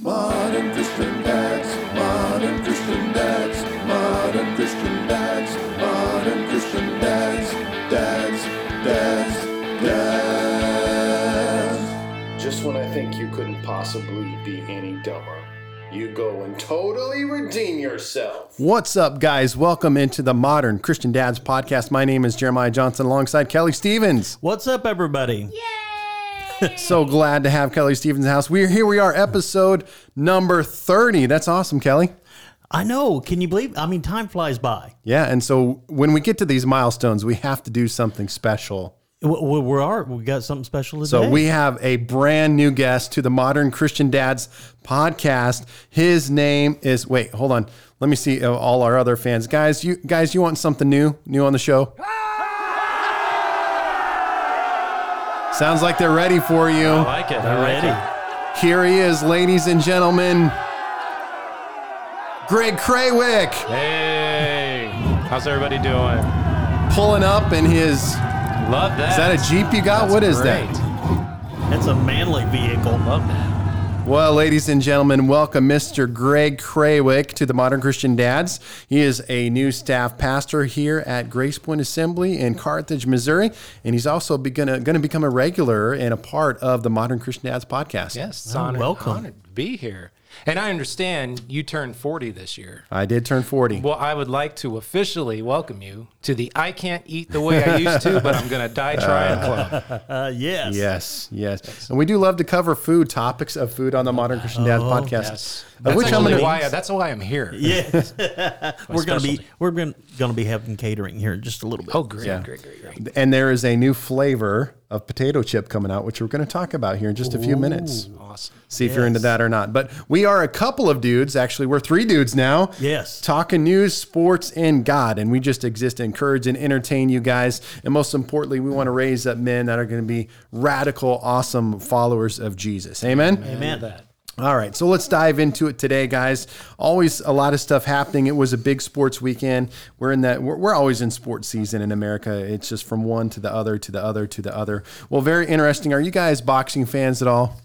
Modern Christian dads, modern Christian dads, modern Christian dads, modern Christian dads, dads, dads, dads. Just when I think you couldn't possibly be any dumber, you go and totally redeem yourself. What's up, guys? Welcome into the Modern Christian Dads podcast. My name is Jeremiah Johnson alongside Kelly Stevens. What's up, everybody? So glad to have Kelly Stevens house. We're here. We are episode number 30. That's awesome, Kelly. I know. Can you believe? I mean, time flies by. Yeah. And so when we get to these milestones, we have to do something special. W- w- We are. We got something special today. So we have a brand new guest to the Modern Christian Dads podcast. His name is wait, hold on. Let me see uh, all our other fans. Guys, you guys, you want something new? New on the show? Sounds like they're ready for you. I like it. They're ready. Here he is, ladies and gentlemen. Greg Craywick Hey, how's everybody doing? pulling up in his. Love that. Is that a Jeep you got? That's what is great. that? That's a manly vehicle. Love that. Well, ladies and gentlemen, welcome Mr. Greg Craywick to the Modern Christian Dads. He is a new staff pastor here at Grace Point Assembly in Carthage, Missouri, and he's also going to become a regular and a part of the Modern Christian Dads podcast. Yes, it's Oh, honored, welcome. honored to be here. And I understand you turned 40 this year. I did turn 40. Well, I would like to officially welcome you to the I can't eat the way I used to, but I'm going to die trying club. Uh, yes. Yes, yes. And we do love to cover food, topics of food on the Modern Christian Dads podcast. Yes. That's which I'm gonna- why, that's why I'm here. Yes. we're gonna be we're gonna, gonna be having catering here in just a little bit. Oh, great, Yeah. great, great, great. And there is a new flavor of potato chip coming out, which we're going to talk about here in just a few minutes. Awesome. See if you're into that or not. But we are a couple of dudes. Actually, we're three dudes now. Yes. Talking news, sports, and God. And we just exist to encourage and entertain you guys. And most importantly, we want to raise up men that are going to be radical, awesome followers of Jesus. Amen. Amen. That. All right, so let's dive into it today, guys. Always a lot of stuff happening. It was a big sports weekend. We're in that. We're, we're always in sports season in America. It's just from one to the other to the other to the other. Well, very interesting. Are you guys boxing fans at all?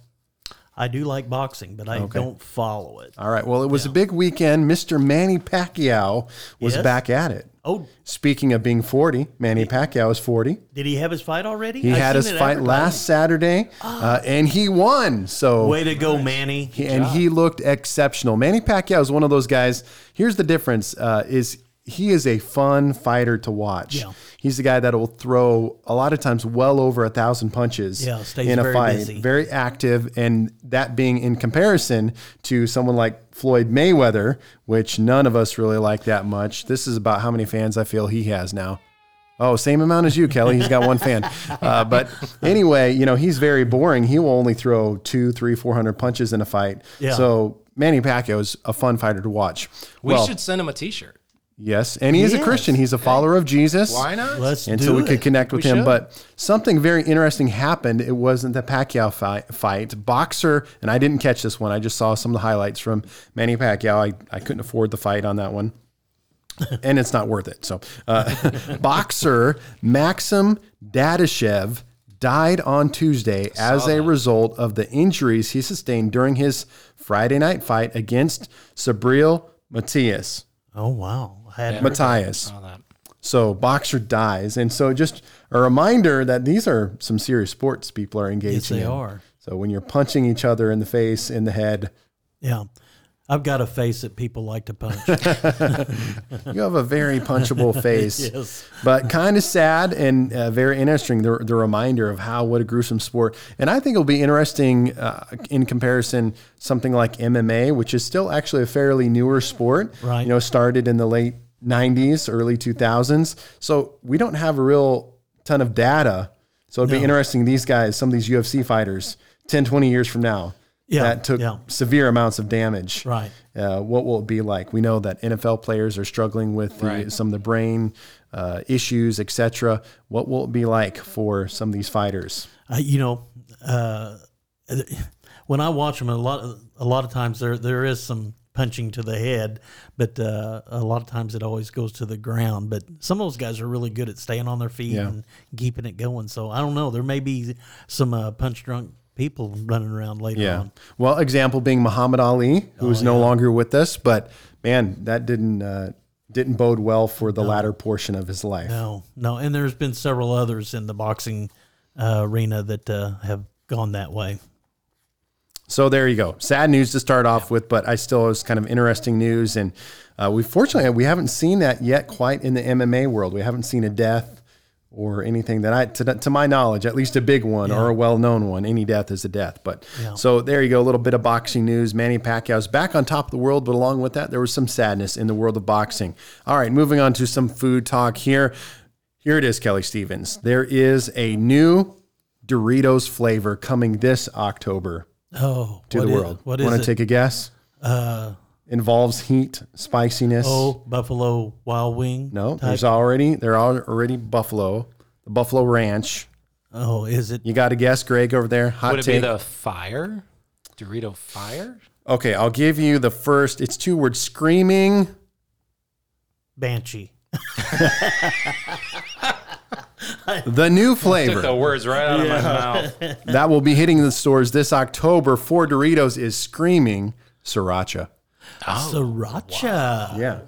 I do like boxing, but I don't follow it. All right. Well, it was a big weekend. Mr. Manny Pacquiao was Yes. back at it. Oh, Speaking of being 40, Manny Pacquiao is 40. did he have his fight already? He I had his fight advertised. last Saturday, uh, and he won. So Way to go, Manny. He- and he looked exceptional. Manny Pacquiao is one of those guys. Here's the difference: uh, is he is a fun fighter to watch. Yeah. He's the guy that will throw a lot of times well over a thousand punches Yeah, stays in a very fight. busy. Very active, and that being in comparison to someone like Floyd Mayweather, which none of us really like that much. This is about how many fans I feel he has now. Oh, same amount as you, Kelly. He's got one fan. Uh, but anyway, you know, he's very boring. He will only throw two, three, four hundred punches in a fight. Yeah. So Manny Pacquiao is a fun fighter to watch. We well, should send him a T-shirt. Yes, and he is a Christian. He's a follower of Jesus. Why not? Let's And do so we it. could connect with We him. should. But something very interesting happened. It wasn't the Pacquiao fight, fight. Boxer, and I didn't catch this one. I just saw some of the highlights from Manny Pacquiao. I, I couldn't afford the fight on that one. and it's not worth it. So, uh, boxer Maxim Dadashev died on Tuesday as a result of the injuries he sustained during his Friday night fight against Subriel Matias. Oh wow. I Matthias. All that. So boxer dies, and so just a reminder that these are some serious sports people are engaging. Yes, they in. are. So when you're punching each other in the face, in the head, Yeah. I've got a face that people like to punch. you have a very punchable face. yes. But kind of sad and uh, very interesting. The, the reminder of how what a gruesome sport, and I think it'll be interesting uh, in comparison something like MMA, which is still actually a fairly newer sport. Right. You know, started in the late '90s, early 2000s. So we don't have a real ton of data. So it'd be interesting. These guys, some of these UFC fighters, 10, 20 years from now, Yeah, that took yeah. severe amounts of damage Right. uh, what will it be like? We know that NFL players are struggling with the, Right. some of the brain uh, issues, etc. What will it be like for some of these fighters? Uh, you know, uh, when I watch them, a lot a lot of times there there is some punching to the head, but uh, a lot of times it always goes to the ground. But some of those guys are really good at staying on their feet Yeah. and keeping it going. So I don't know. There may be some uh, punch drunk people running around later Yeah. on. Well, example being Muhammad Ali, who is no longer with us, but man, that didn't uh, didn't bode well for the latter portion of his life. No, no, and there's been several others in the boxing uh, arena that uh, have gone that way. So there you go. Sad news to start off with, but I still was kind of interesting news, and uh, we fortunately we haven't seen that yet quite in the MMA world. We haven't seen a death or anything that I, to, to my knowledge, at least a big one or a well-known one. Any death is a death. But so there you go. A little bit of boxing news. Manny Pacquiao's back on top of the world, but along with that, there was some sadness in the world of boxing. All right, moving on to some food talk here. Here it is, Kelly Stevens. There is a new Doritos flavor coming this October Oh, to what the is- world. What is it? Want to take a guess? uh, Involves heat, spiciness. oh, Buffalo Wild Wing. no, type? there's already there are already buffalo, the Buffalo Ranch. Oh, is it? You got to guess, Greg over there. Hot Would it take. be the fire? Dorito fire? okay, I'll give you the first. It's two words: screaming. Banshee. The new flavor. Took the flavor words right out of my mouth. that will be hitting the stores this October for Doritos is screaming sriracha. Sriracha. Yeah.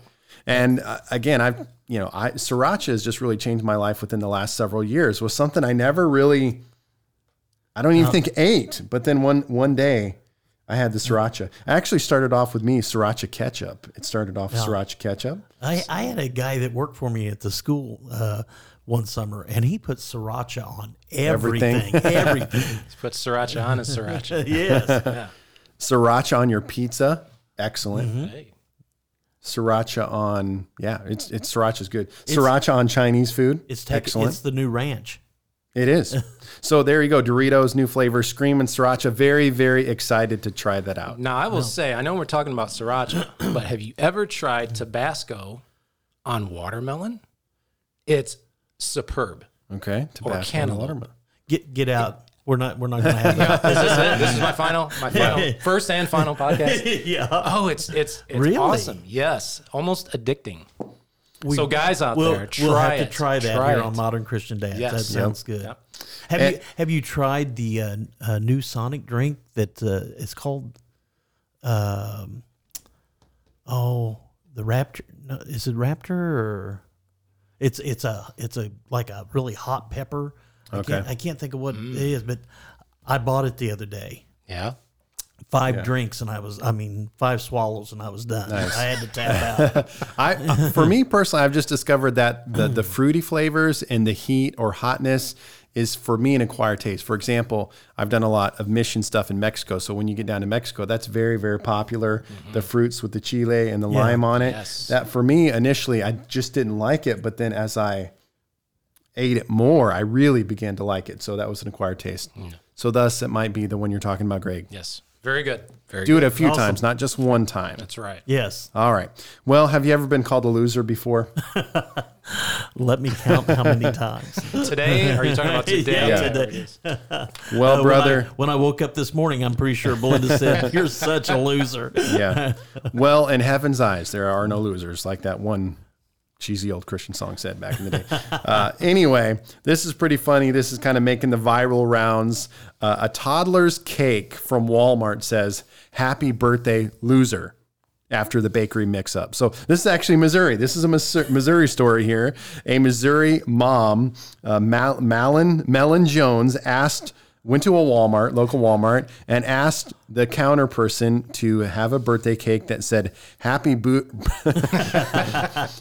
And uh, again, I've, you know, I, sriracha has just really changed my life within the last several years. Was something I never really, I don't even think ate. But then one one day, I had the sriracha. I actually started off with me sriracha ketchup. It started off with sriracha ketchup. I, I had a guy that worked for me at the school uh, one summer, and he put sriracha on Everything. everything. Everything. Put sriracha on and sriracha. yes. Sriracha on your pizza, excellent. Mm-hmm. Hey. Sriracha on, yeah, it's it's sriracha's good. Sriracha on Chinese food, It's tech excellent. It's the new ranch. It is. so there you go, Doritos new flavor, Screamin' sriracha. Very very excited to try that out. Now, I will say, I know we're talking about sriracha, but have you ever tried Tabasco on watermelon? It's superb. Okay, Tabasco and cantaloupe. watermelon. Get get out. We're not. We're not going to have that. This is it. This is my final, my final, first and final podcast. yeah. Oh, it's it's it's Really? awesome. Yes, almost addicting. We- so guys out We'll, there, try we'll have it. to try that Try here it. on Modern Christian Dads. Yes. That Yep. sounds good. Yep. Have And- you have you tried the uh, uh, new Sonic drink that uh, it's called? Um, oh, the Raptor. No, is it Raptor or? It's it's a it's a like a really hot pepper. I Okay. Can't, I can't think of what mm. it is, but I bought it the other day. Yeah. Five drinks and I was I mean five swallows and I was done. Nice. I had to tap out. I for me personally, I've just discovered that the the fruity flavors and the heat or hotness is for me an acquired taste. For example, I've done a lot of mission stuff in Mexico. So when you get down to Mexico, that's very, very popular. Mm-hmm. The fruits with the chile and the lime on it. Yes. That for me initially I just didn't like it, but then as I ate it more, I really began to like it. So that was an acquired taste. So thus it might be the one you're talking about, Greg. Yes. Very good. Very Do good. it a few Awesome. times, not just one time. That's right. yes. All right. Well, have you ever been called a loser before? Let me count how many times. Today, are you talking about today? Yeah, There today. Well, Uh, brother. When I, when I woke up this morning, I'm pretty sure Belinda said, "You're such a loser." yeah. Well, in heaven's eyes, there are no losers, like that one cheesy old Christian song said back in the day. Uh, anyway, this is pretty funny. This is kind of making the viral rounds. Uh, a toddler's cake from Walmart says, Happy birthday, loser. After the bakery mix up. So, this is actually Missouri. This is a Missouri story here. A Missouri mom, uh, Mal- Malin, Mellon Jones, asked went to a Walmart, local Walmart, and asked the counter person to have a birthday cake that said "Happy Bo-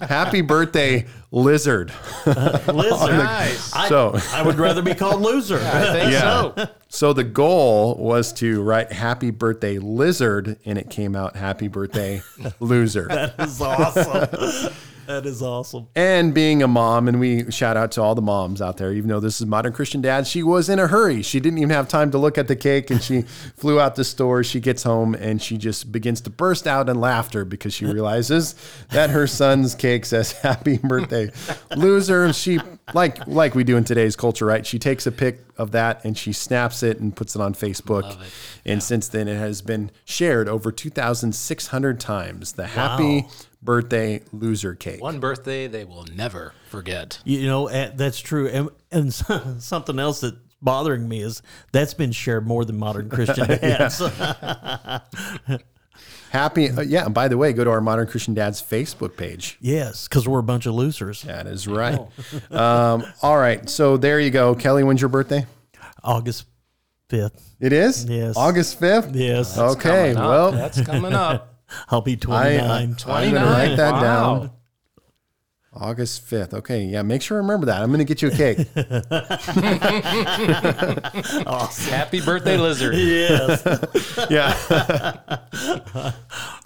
Happy Birthday, Lizard." Lizard. Nice. I, So- I would rather be called loser. I think so. So the goal was to write "Happy Birthday, Lizard," and it came out "Happy Birthday, Loser." that is awesome. That is awesome. And being a mom, and we shout out to all the moms out there, even though this is Modern Christian Dad, she was in a hurry. She didn't even have time to look at the cake and she flew out the store. She gets home and she just begins to burst out in laughter because she realizes that her son's cake says happy birthday loser. She like like we do in today's culture, right? She takes a pic of that and she snaps it and puts it on Facebook. And since then it has been shared over 2,600 times. The happy birthday loser cake. One birthday they will never forget. You know, eh, that's true. And, and something else that's bothering me is that's been shared more than modern Christian dads. Happy, uh, yeah. And by the way, go to our Modern Christian Dads Facebook page. yes, because we're a bunch of losers. That is right. um, all right. So there you go. Kelly, when's your birthday? August fifth. It is? Yes. August 5th? Yes, Okay. Well, that's coming up. I'll be I, twenty I, nine. I'm going to write that Wow. down. August 5th. Okay. Yeah. Make sure to remember that. I'm going to get you a cake. awesome. Happy birthday, lizard. yes, yeah.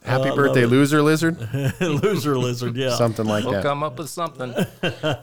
Happy birthday, loser lizard. loser lizard. Yeah, Something like that. We'll come up with something.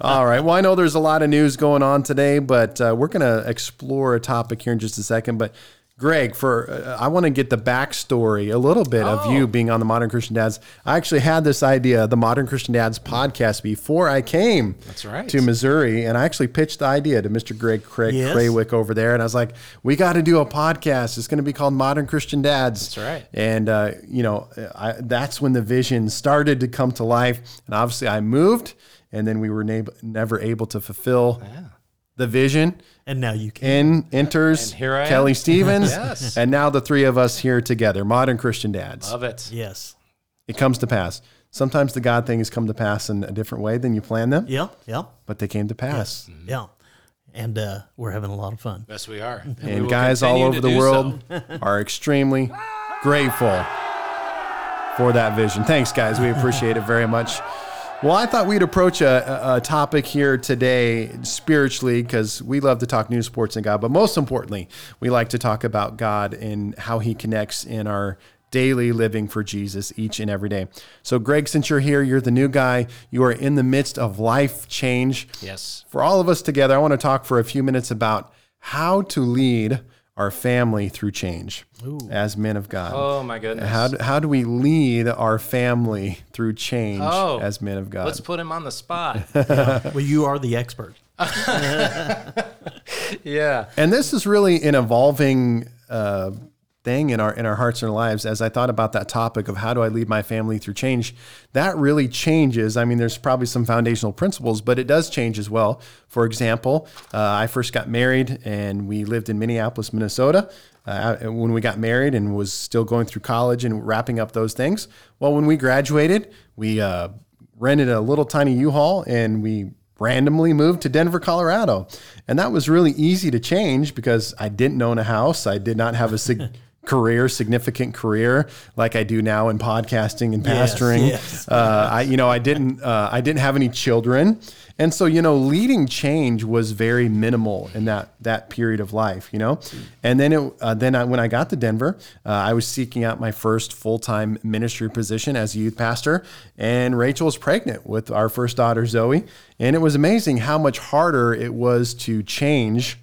All right. Well, I know there's a lot of news going on today, but uh, we're going to explore a topic here in just a second. But Greg, for uh, I want to get the backstory a little bit of you being on the Modern Christian Dads. I actually had this idea, the Modern Christian Dads podcast, before I came That's right. to Missouri, and I actually pitched the idea to Mr. Greg Craig Yes. Craywick over there, and I was like, "We got to do a podcast. It's going to be called Modern Christian Dads." That's right. And uh, you know, I, that's when the vision started to come to life. And obviously, I moved, and then we were na- never able to fulfill the vision. and now you can. In enters And here I am. Kelly Stevens, Yes. and now the three of us here together, modern Christian dads. Love it. Yes. It comes to pass. Sometimes the God things come to pass in a different way than you plan them, Yeah. Yeah. but they came to pass. Yeah. And uh, we're having a lot of fun. Yes, we are. And, we And will guys all continue over to the do world so. are extremely grateful for that vision. Thanks, guys. We appreciate it very much. Well, I thought we'd approach a, a- topic here today spiritually because we love to talk news, sports, and God. But most importantly, we like to talk about God and how He connects in our daily living for Jesus each and every day. So, Greg, since you're here, you're the new guy. You are in the midst of life change. Yes. For all of us together, I want to talk for a few minutes about how to lead our family through change as men of God. Oh my goodness. How do, how do we lead our family through change Oh, as men of God? Let's put him on the spot. Well, you are the expert. yeah. and this is really an evolving uh, thing in our in our hearts and our lives. As I thought about that topic of how do I lead my family through change, that really changes. I mean, there's probably some foundational principles, but it does change as well. For example, uh, I first got married and we lived in Minneapolis, Minnesota. Uh, when we got married and was still going through college and wrapping up those things. Well, when we graduated, we uh, rented a little tiny U-Haul and we randomly moved to Denver, Colorado. And that was really easy to change because I didn't own a house. I did not have a sig- career, significant career like I do now in podcasting and Yes, pastoring. yes. Uh, I, you know, I didn't, uh, I didn't have any children. And so, you know, leading change was very minimal in that, that period of life, you know? And then it, uh, then I, when I got to Denver, uh, I was seeking out my first full-time ministry position as a youth pastor and Rachel was pregnant with our first daughter, Zoe. And it was amazing how much harder it was to change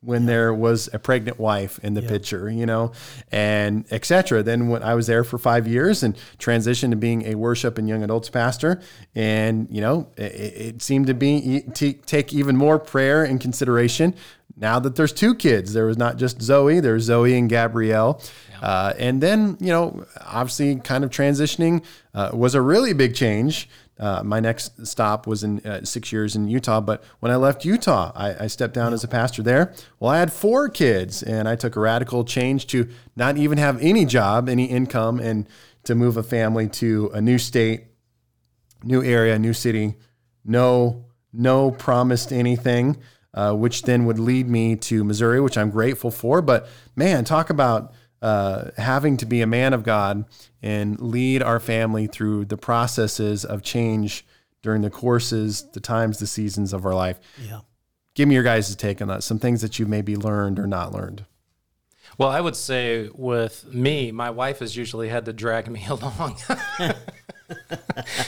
when there was a pregnant wife in the picture, you know, and etc. Then when I was there for five years and transitioned to being a worship and young adults pastor, and you know, it, it seemed to be to take even more prayer and consideration. Now that there's two kids, there was not just Zoe, there's Zoe and Gabrielle. Uh, and then, you know, obviously kind of transitioning uh, was a really big change. Uh, my next stop was in uh, six years in Utah, but when I left Utah, I, I stepped down as a pastor there. Well, I had four kids, and I took a radical change to not even have any job, any income, and to move a family to a new state, new area, new city, no no promised anything, uh, which then would lead me to Missouri, which I'm grateful for. But man, talk about uh, having to be a man of God and lead our family through the processes of change during the courses, the times, the seasons of our life. Yeah. Give me your guys' take on that. Some things that you maybe learned or not learned. Well, I would say with me, my wife has usually had to drag me along.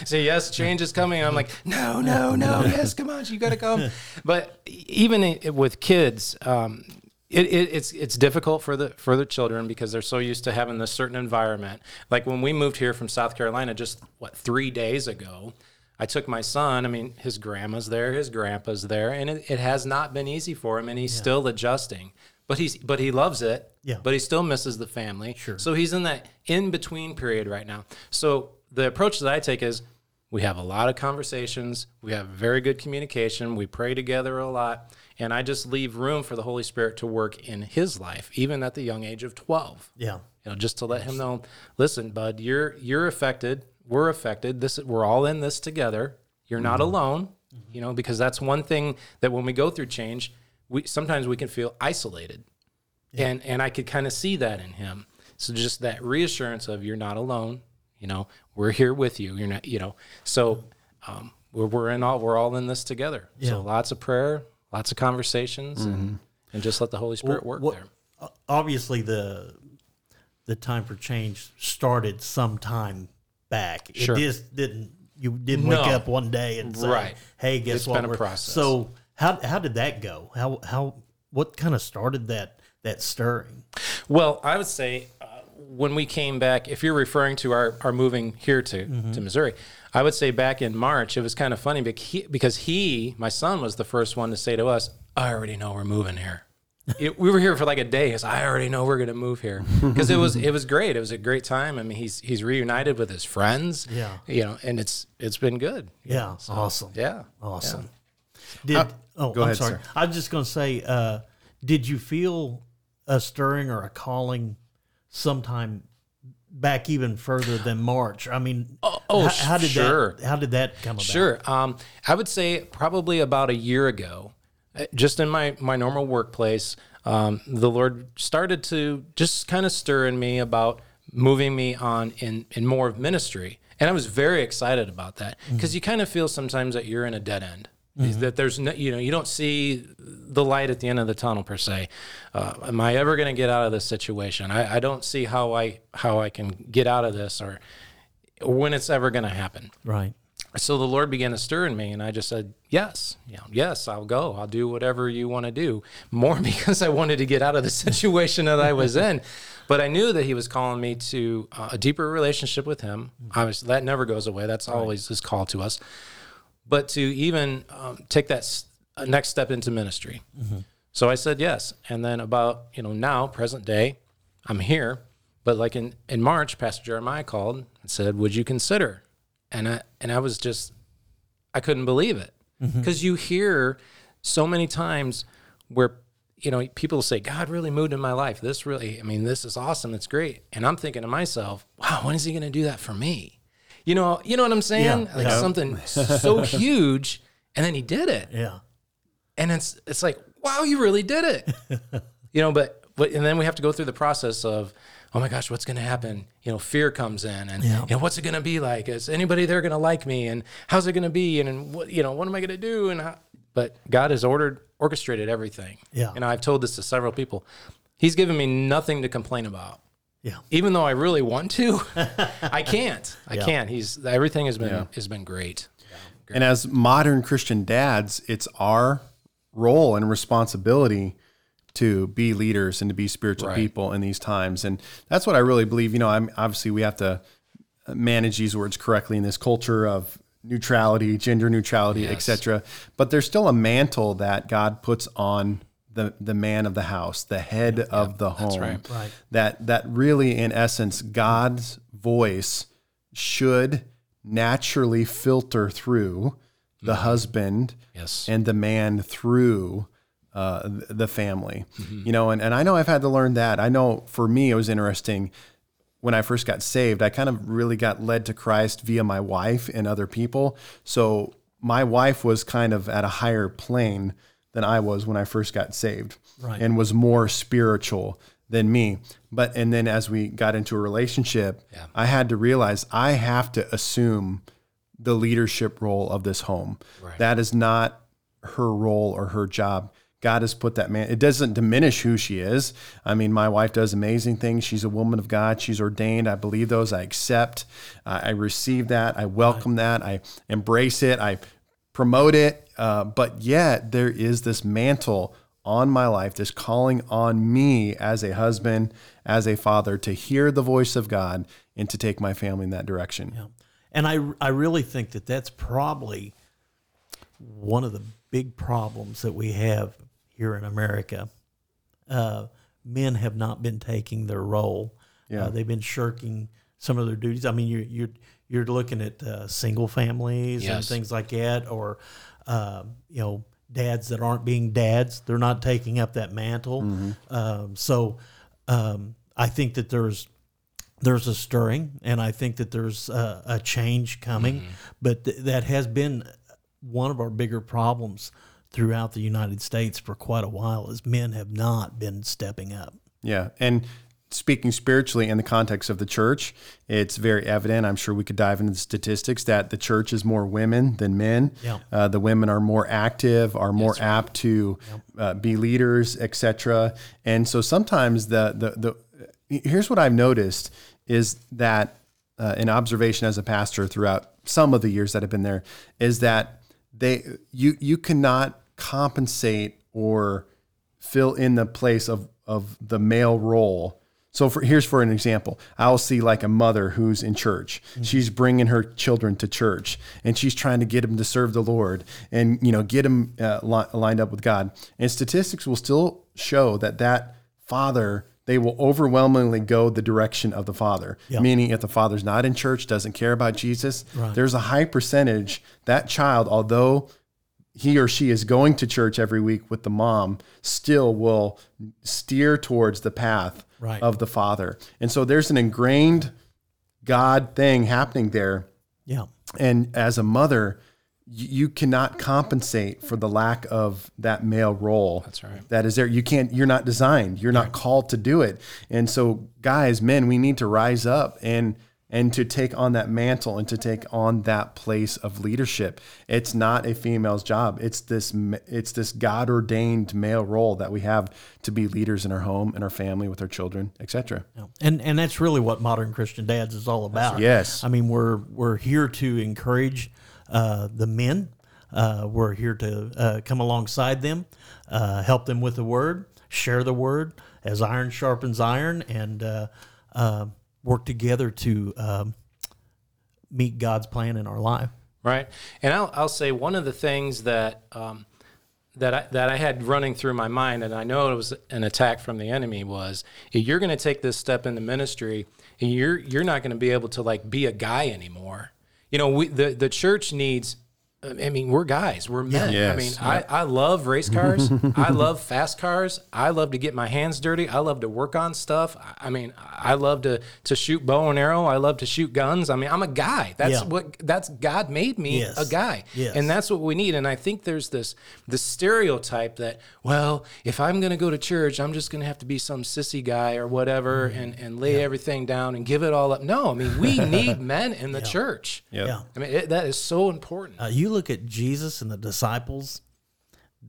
say yes, change is coming. I'm like, no, no, no, yes, come on, you got to come. But even with kids, um, it, it, it's it's difficult for the for the children because they're so used to having this certain environment. Like when we moved here from South Carolina, just what three days ago, I took my son. I mean, his grandma's there, his grandpa's there, and it, it has not been easy for him, and he's still adjusting. But he's but he loves it. Yeah. But he still misses the family. Sure. So he's in that in between period right now. So the approach that I take is We have a lot of conversations. We have very good communication. We pray together a lot. And I just leave room for the Holy Spirit to work in his life, even at the young age of 12 Yeah. you know, just to let him know, listen, bud, you're you're affected. We're affected. This we're all in this together. You're not mm-hmm. alone. Mm-hmm. You know, because that's one thing that when we go through change, we sometimes we can feel isolated, and and I could kind of see that in him. So just that reassurance of you're not alone. You know, we're here with you. You're not. You know, so um, we're we're in all we're all in this together. Yeah. So lots of prayer, lots of conversations, and and just let the Holy Spirit work What- there. Obviously, the the time for change started some time back. Sure. It just didn't. You didn't wake up one day and say, Right. "Hey, guess It's what?" been a We're-" process. So how how did that go? How how what kind of started that that stirring? Well, I would say when we came back, if you're referring to our, our moving here to, to Missouri, I would say back in March, it was kind of funny bec- he- because he, my son, was the first one to say to us, I already know we're moving here. It, we were here for like a day. He goes, I already know we're going to move here because it was it was great. It was a great time. I mean, he's he's reunited with his friends. Yeah. you know, and it's it's been good. Yeah, awesome. Yeah, Awesome. Did oh, go I'm ahead, sorry. sir. I was just going to say, uh, did you feel a stirring or a calling sometime back even further than March? I mean, oh, how, how did sure. that how did that come about? Sure. Um, I would say probably about a year ago, uh, just in my, my normal workplace, um, the Lord started to just kind of stir in me about moving me on in, in more of ministry. And I was very excited about that because you kind of feel sometimes that you're in a dead end. That there's no, you know, you don't see the light at the end of the tunnel per se. Uh, am I ever going to get out of this situation? I, I don't see how I how I can get out of this or when it's ever going to happen Right. so the Lord began to stir in me, and I just said, "Yes, you know, yes, I'll go. I'll do whatever you want to do." More because I wanted to get out of the situation that I was in, but I knew that He was calling me to uh, a deeper relationship with Him. Obviously, that never goes away. That's always His call to us. But to even um, take that uh, next step into ministry. So I said yes, and then about you know now present day, I'm here. But like in in March, Pastor Jeremiah called and said, "Would you consider?" and I and I was just I couldn't believe it because you hear so many times where you know people say God really moved in my life. This really, I mean, this is awesome. It's great, and I'm thinking to myself, wow, when is He going to do that for me? You know, you know what I'm saying? Yeah, like yeah. something so huge, and then He did it Yeah. And it's it's like wow you really did it. You know but but and then we have to go through the process of oh my gosh what's going to happen? You know fear comes in and Yeah. you know what's it going to be like? Is anybody there going to like me? And how's it going to be? And, and what you know what am i going to do? And how but god has ordered orchestrated everything. Yeah. and i've told this to several people. He's given me nothing to complain about. Yeah. even though i really want to i can't. I Yeah. can't. He's everything has been has been great. And as modern Christian dads, it's our role and responsibility to be leaders and to be spiritual Right. people in these times. And that's what I really believe. You know, I'm obviously we have to manage these words correctly in this culture of neutrality, gender neutrality, Yes. etc. But there's still a mantle that God puts on the the man of the house, the head of the home. right. Right. That that really, in essence, God's voice should naturally filter through the husband yes and the man through uh, the family. You know, and, and I know I've had to learn that. I know for me, it was interesting when I first got saved. I kind of really got led to Christ via my wife and other people. So my wife was kind of at a higher plane than I was when I first got saved Right. and was more spiritual than me. But, and then as we got into a relationship, Yeah. I had to realize I have to assume the leadership role of this home. Right. That is not her role or her job. God has put that man. It doesn't diminish who she is. I mean, my wife does amazing things. She's a woman of God. She's ordained. I believe those. I accept. Uh, I receive that. I welcome that. I embrace it. I promote it. Uh, but yet, there is this mantle on my life, this calling on me as a husband, as a father, to hear the voice of God and to take my family in that direction. Yeah. And I, I really think that that's probably one of the big problems that we have here in America. Uh, men have not been taking their role. Yeah. Uh, they've been shirking some of their duties. I mean, you're, you're, you're looking at uh, single families and things like that, or uh, you know, dads that aren't being dads. They're not taking up that mantle. Um, so um, I think that there's there's a stirring, and I think that there's a, a change coming. But th- that has been one of our bigger problems throughout the United States for quite a while. Is men have not been stepping up. Yeah. And speaking spiritually in the context of the church, it's very evident. I'm sure we could dive into the statistics that the church is more women than men. Yeah. Uh, the women are more active, are more apt to uh, be leaders, etc. And so sometimes the, the, the, here's what I've noticed is that uh, an observation as a pastor throughout some of the years that I've been there is that they, you, you cannot compensate or fill in the place of of the male role. So for here's for an example, I'll see like a mother who's in church. She's bringing her children to church, and she's trying to get them to serve the Lord, and you know get them uh, li- lined up with God. And statistics will still show that that father they will overwhelmingly go the direction of the father. Meaning, if the father's not in church, doesn't care about Jesus, there's a high percentage that child, although he or she is going to church every week with the mom still will steer towards the path Right. of the father. And so there's an ingrained God thing happening there. Yeah. And as a mother, you cannot compensate for the lack of that male role. That's right. That is there. You can't, you're not designed. You're not called to do it. And so guys, men, we need to rise up and and to take on that mantle and to take on that place of leadership. It's not a female's job. It's this it's this God ordained male role that we have to be leaders in our home, in our family, with our children, etc. Yeah. And and that's really what modern Christian dads is all about. Yes. I mean, we're we're here to encourage the men. Uh, we're here to uh, come alongside them, uh, help them with the word, share the word as iron sharpens iron, and uh, uh, work together to um, meet God's plan in our life. right? And I'll, I'll say one of the things that um, that I, that I had running through my mind, and I know it was an attack from the enemy, was you're going to take this step in the ministry, and you're you're not going to be able to like be a guy anymore. You know, we, the the church needs. I mean, we're guys, we're men. Yes. I mean, I, I love race cars. I love fast cars. I love to get my hands dirty. I love to work on stuff. I- I mean, I love to to shoot bow and arrow. I love to shoot guns. I mean, I'm a guy. That's Yeah. what that's God made me Yes. a guy. Yes. And that's what we need. And I think there's this this stereotype that, well, if I'm gonna go to church, I'm just gonna have to be some sissy guy or whatever Mm-hmm. and, and lay everything down and give it all up. No, I mean we need men in the church. Yep. Yeah. I mean it, that is so important. Uh, you look at Jesus and the disciples;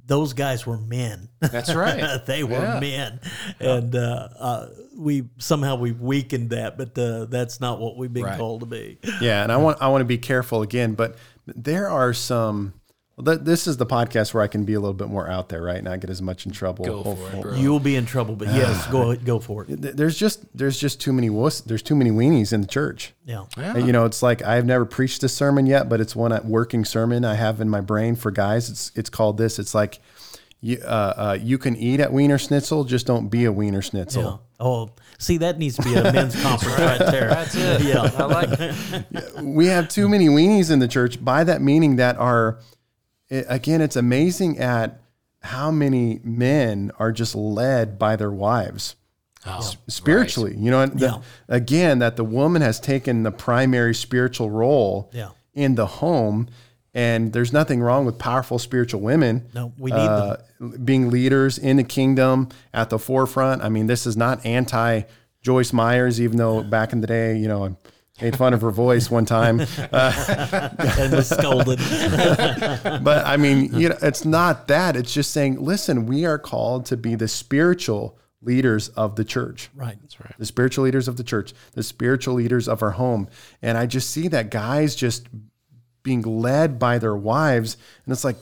those guys were men. That's right. they were Yeah. men, and uh, uh, we somehow we've weakened that, but uh, that's not what we've been Right. called to be. Yeah, and I want I want to be careful again, but there are some. Well, th- this is the podcast where I can be a little bit more out there, right? Not get as much in trouble. Go for it, bro. You'll be in trouble, but yes, go go for it. There's just there's just too many wuss, there's too many weenies in the church. Yeah, Yeah. And, You know, it's like I've never preached a sermon yet, but it's one uh, working sermon I have in my brain for guys. It's it's called this. It's like you uh, uh, you can eat at Wienerschnitzel, just don't be a Wiener Schnitzel. yeah. Oh, see, that needs to be a men's conference right there. That's it. Yeah. I like it. we have too many weenies in the church. By that meaning that are, it, again, it's amazing at how many men are just led by their wives Oh, spiritually. You know, the- Yeah. again, that the woman has taken the primary spiritual role Yeah. in the home. And there's nothing wrong with powerful spiritual women. No, we need uh, being leaders in the kingdom at the forefront. I mean, this is not anti Joyce Meyers, even though back in the day, you know, made fun of her voice one time. Uh, and was scolded. but I mean, you know, it's not that. It's just saying, listen, we are called to be the spiritual leaders of the church. right. That's right. The spiritual leaders of the church, the spiritual leaders of our home. And I just see that guys just being led by their wives. And it's like,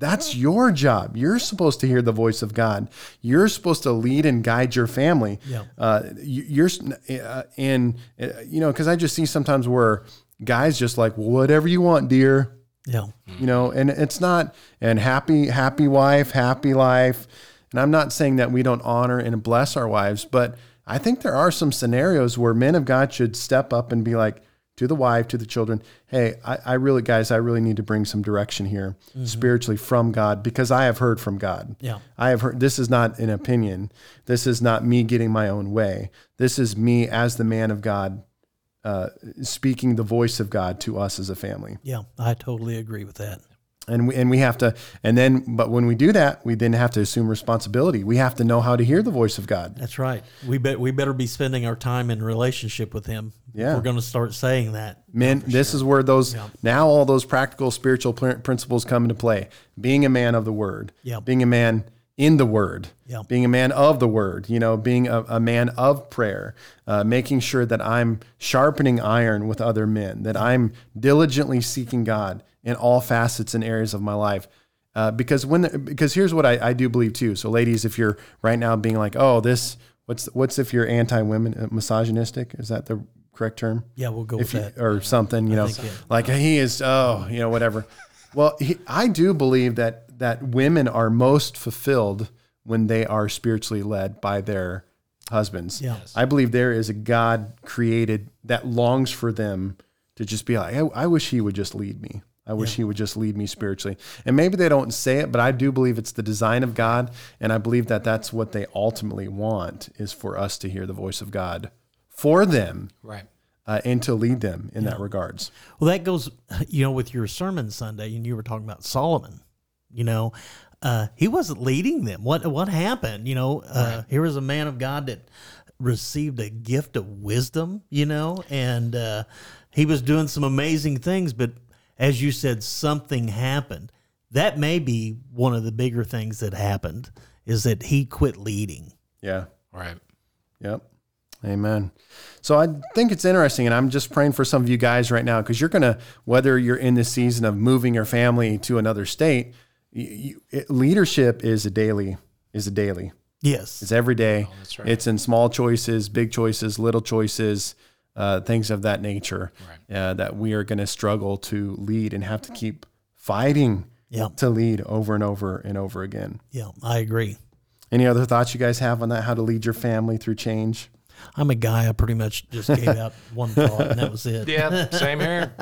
that's your job. You're supposed to hear the voice of God. You're supposed to lead and guide your family. Yeah. Uh, you, you're uh, in, uh, you know, because I just see sometimes where guys just like, whatever you want, dear Yeah. you know and it's not and happy happy wife happy life and i'm not saying that we don't honor and bless our wives but i think there are some scenarios where men of god should step up and be like to the wife, to the children, hey, I, I really, guys, I really need to bring some direction here spiritually from God because I have heard from God. Yeah. I have heard, this is not an opinion. This is not me getting my own way. This is me as the man of God uh, speaking the voice of God to us as a family. Yeah, I totally agree with that. And we, and we have to, and then, but when we do that, we then have to assume responsibility. We have to know how to hear the voice of God. That's right. We bet we better be spending our time in relationship with Him. Yeah. we're going to start saying that. Men, this is where those now all those practical spiritual pr- principles come into play. Being a man of the word, Yeah. being a man in the word, Yeah. being a man of the word, you know, being a, a man of prayer, uh, making sure that I'm sharpening iron with other men, that I'm diligently seeking God in all facets and areas of my life. Uh, because when, the, because here's what I, I do believe too. So ladies, if you're right now being like, oh, this, what's, what's if you're anti-women, uh, misogynistic? Is that the correct term? Yeah, we'll go if with you, that. or something, you know, think, yeah. like he is, oh, you know, whatever. Well, he, I do believe that that women are most fulfilled when they are spiritually led by their husbands. Yeah. I believe there is a God created that longs for them to just be like, I, I wish he would just lead me. I wish he would just lead me spiritually. And maybe they don't say it, but I do believe it's the design of God. And I believe that that's what they ultimately want is for us to hear the voice of God for them Right. uh, and to lead them in that regards. Well, that goes, you know, with your sermon Sunday, and you were talking about Solomon. You know, uh, he wasn't leading them. What what happened? You know, uh, here was a man of God that received a gift of wisdom. You know, and uh, he was doing some amazing things. But as you said, something happened. That may be one of the bigger things that happened is that he quit leading. Yeah. Right. Yep. Amen. So I think it's interesting, and I'm just praying for some of you guys right now because you're gonna, whether you're in this season of moving your family to another state, you, you, it, leadership is a daily, is a daily. Yes. It's every day. Oh, that's right. It's in small choices, big choices, little choices, uh, things of that nature uh, that we are going to struggle to lead and have to keep fighting Yeah. to lead over and over and over again. Yeah, I agree. Any other thoughts you guys have on that? How to lead your family through change? I'm a guy. I pretty much just gave out one thought, and that was it. Yeah. Same here.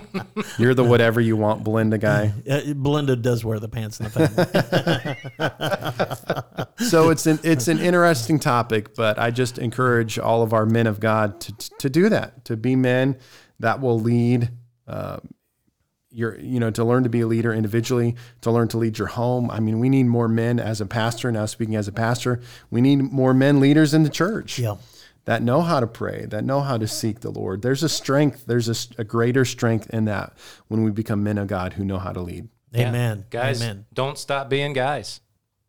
You're the whatever you want, Belinda guy. Uh, Belinda does wear the pants in the family. So it's an it's an interesting topic, but I just encourage all of our men of God to to do that, to be men that will lead. Uh, your you know to learn to be a leader individually to learn to lead your home i mean we need more men as a pastor now speaking as a pastor we need more men leaders in the church yeah, that know how to pray, that know how to seek the Lord. There's a strength, there's a, a greater strength in that when we become men of God who know how to lead. amen, Guys, amen. don't stop being guys.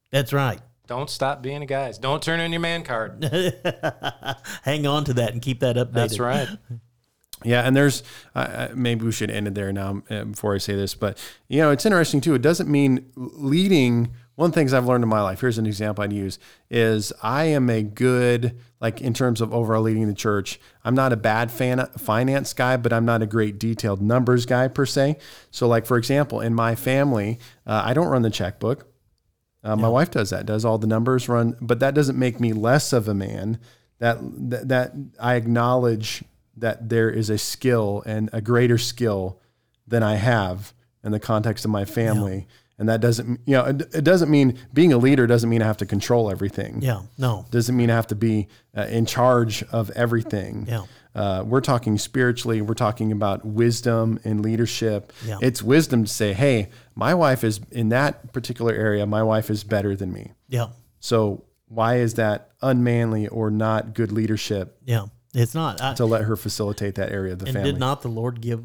That's right. Don't stop being a guys. Don't turn in your man card. Hang on to that and keep that updated. That's right. Yeah, and there's uh, maybe we should end it there now uh, before I say this, but you know it's interesting too. It doesn't mean leading. One of the things I've learned in my life. Here's an example I'd use: is I am a good like in terms of overall leading the church. I'm not a bad fan finance guy, but I'm not a great detailed numbers guy per se. So, like for example, in my family, uh, I don't run the checkbook. Uh, My wife does that, does all the numbers run, but that doesn't make me less of a man. That, that that I acknowledge that there is a skill and a greater skill than I have in the context of my family, and that doesn't you know it, it doesn't mean being a leader doesn't mean I have to control everything. Yeah, no, Doesn't mean I have to be uh, in charge of everything. Yeah. Uh, we're talking spiritually. We're talking about wisdom and leadership. Yeah. It's wisdom to say, "Hey, my wife is in that particular area. My wife is better than me." yeah, So why is that unmanly or not good leadership yeah. It's not. I, to let her facilitate that area of the and family? did not the Lord give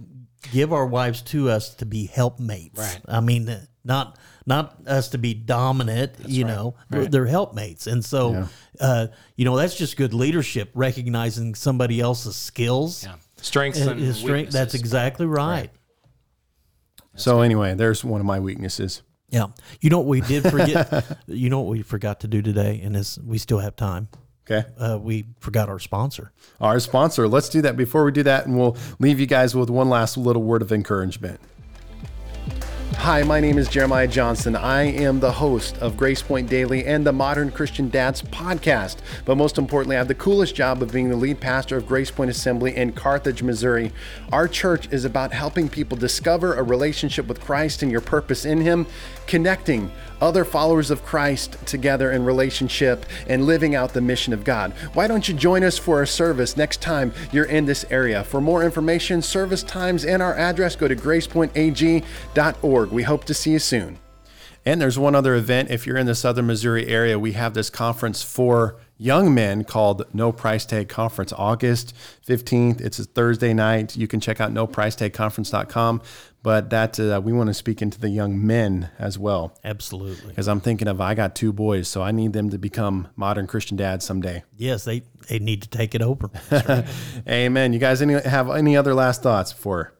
give our wives to us to be helpmates? Right. I mean, uh, not not us to be dominant. you know, They're- they're helpmates, and so uh, you know that's just good leadership, recognizing somebody else's skills. Yeah. Strengths and and his strength. That's weaknesses. exactly right. So anyway, there's one of my weaknesses. Yeah. You know what we did forget? you know what we forgot to do today, and this we still have time. Okay. Uh, we forgot our sponsor. Our sponsor. Let's do that before we do that, and we'll leave you guys with one last little word of encouragement. Hi, my name is Jeremiah Johnson. I am the host of Grace Point Daily and the Modern Christian Dads podcast. But most importantly, I have the coolest job of being the lead pastor of Grace Point Assembly in Carthage, Missouri. Our church is about helping people discover a relationship with Christ and your purpose in Him, connecting other followers of Christ together in relationship and living out the mission of God. Why don't you join us for a service next time you're in this area? For more information, service times, and our address, go to gracepointag.org. We hope to see you soon. And there's one other event. If you're in the southern Missouri area, we have this conference for young men called No Price Tag Conference, August 15th. It's a Thursday night. You can check out nopricetagconference.com. But that uh, we want to speak into the young men as well. Absolutely. Because I'm thinking of, I got two boys, so I need them to become modern Christian dads someday. Yes, they, they need to take it over. Amen. You guys any, have any other last thoughts for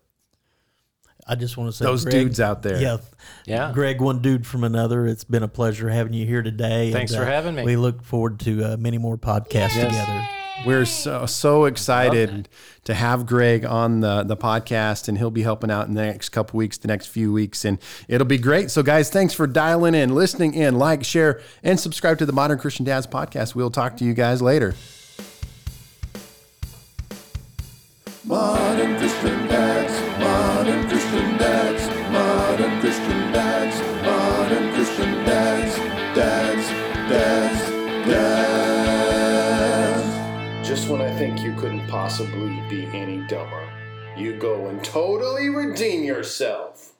I just want to say those Greg, dudes out there? Yeah. Yeah. Greg, one dude from another. It's been a pleasure having you here today. Thanks and, for having me. We look forward to uh, many more podcasts Yes. together. We're so so excited to have Greg on the the podcast, and he'll be helping out in the next couple weeks, the next few weeks, and it'll be great. So, guys, thanks for dialing in, listening in, like, share, and subscribe to the Modern Christian Dads podcast. We'll talk to you guys later. Modern Christian dads, dads. Just when I think you couldn't possibly be any dumber, you go and totally redeem yourself.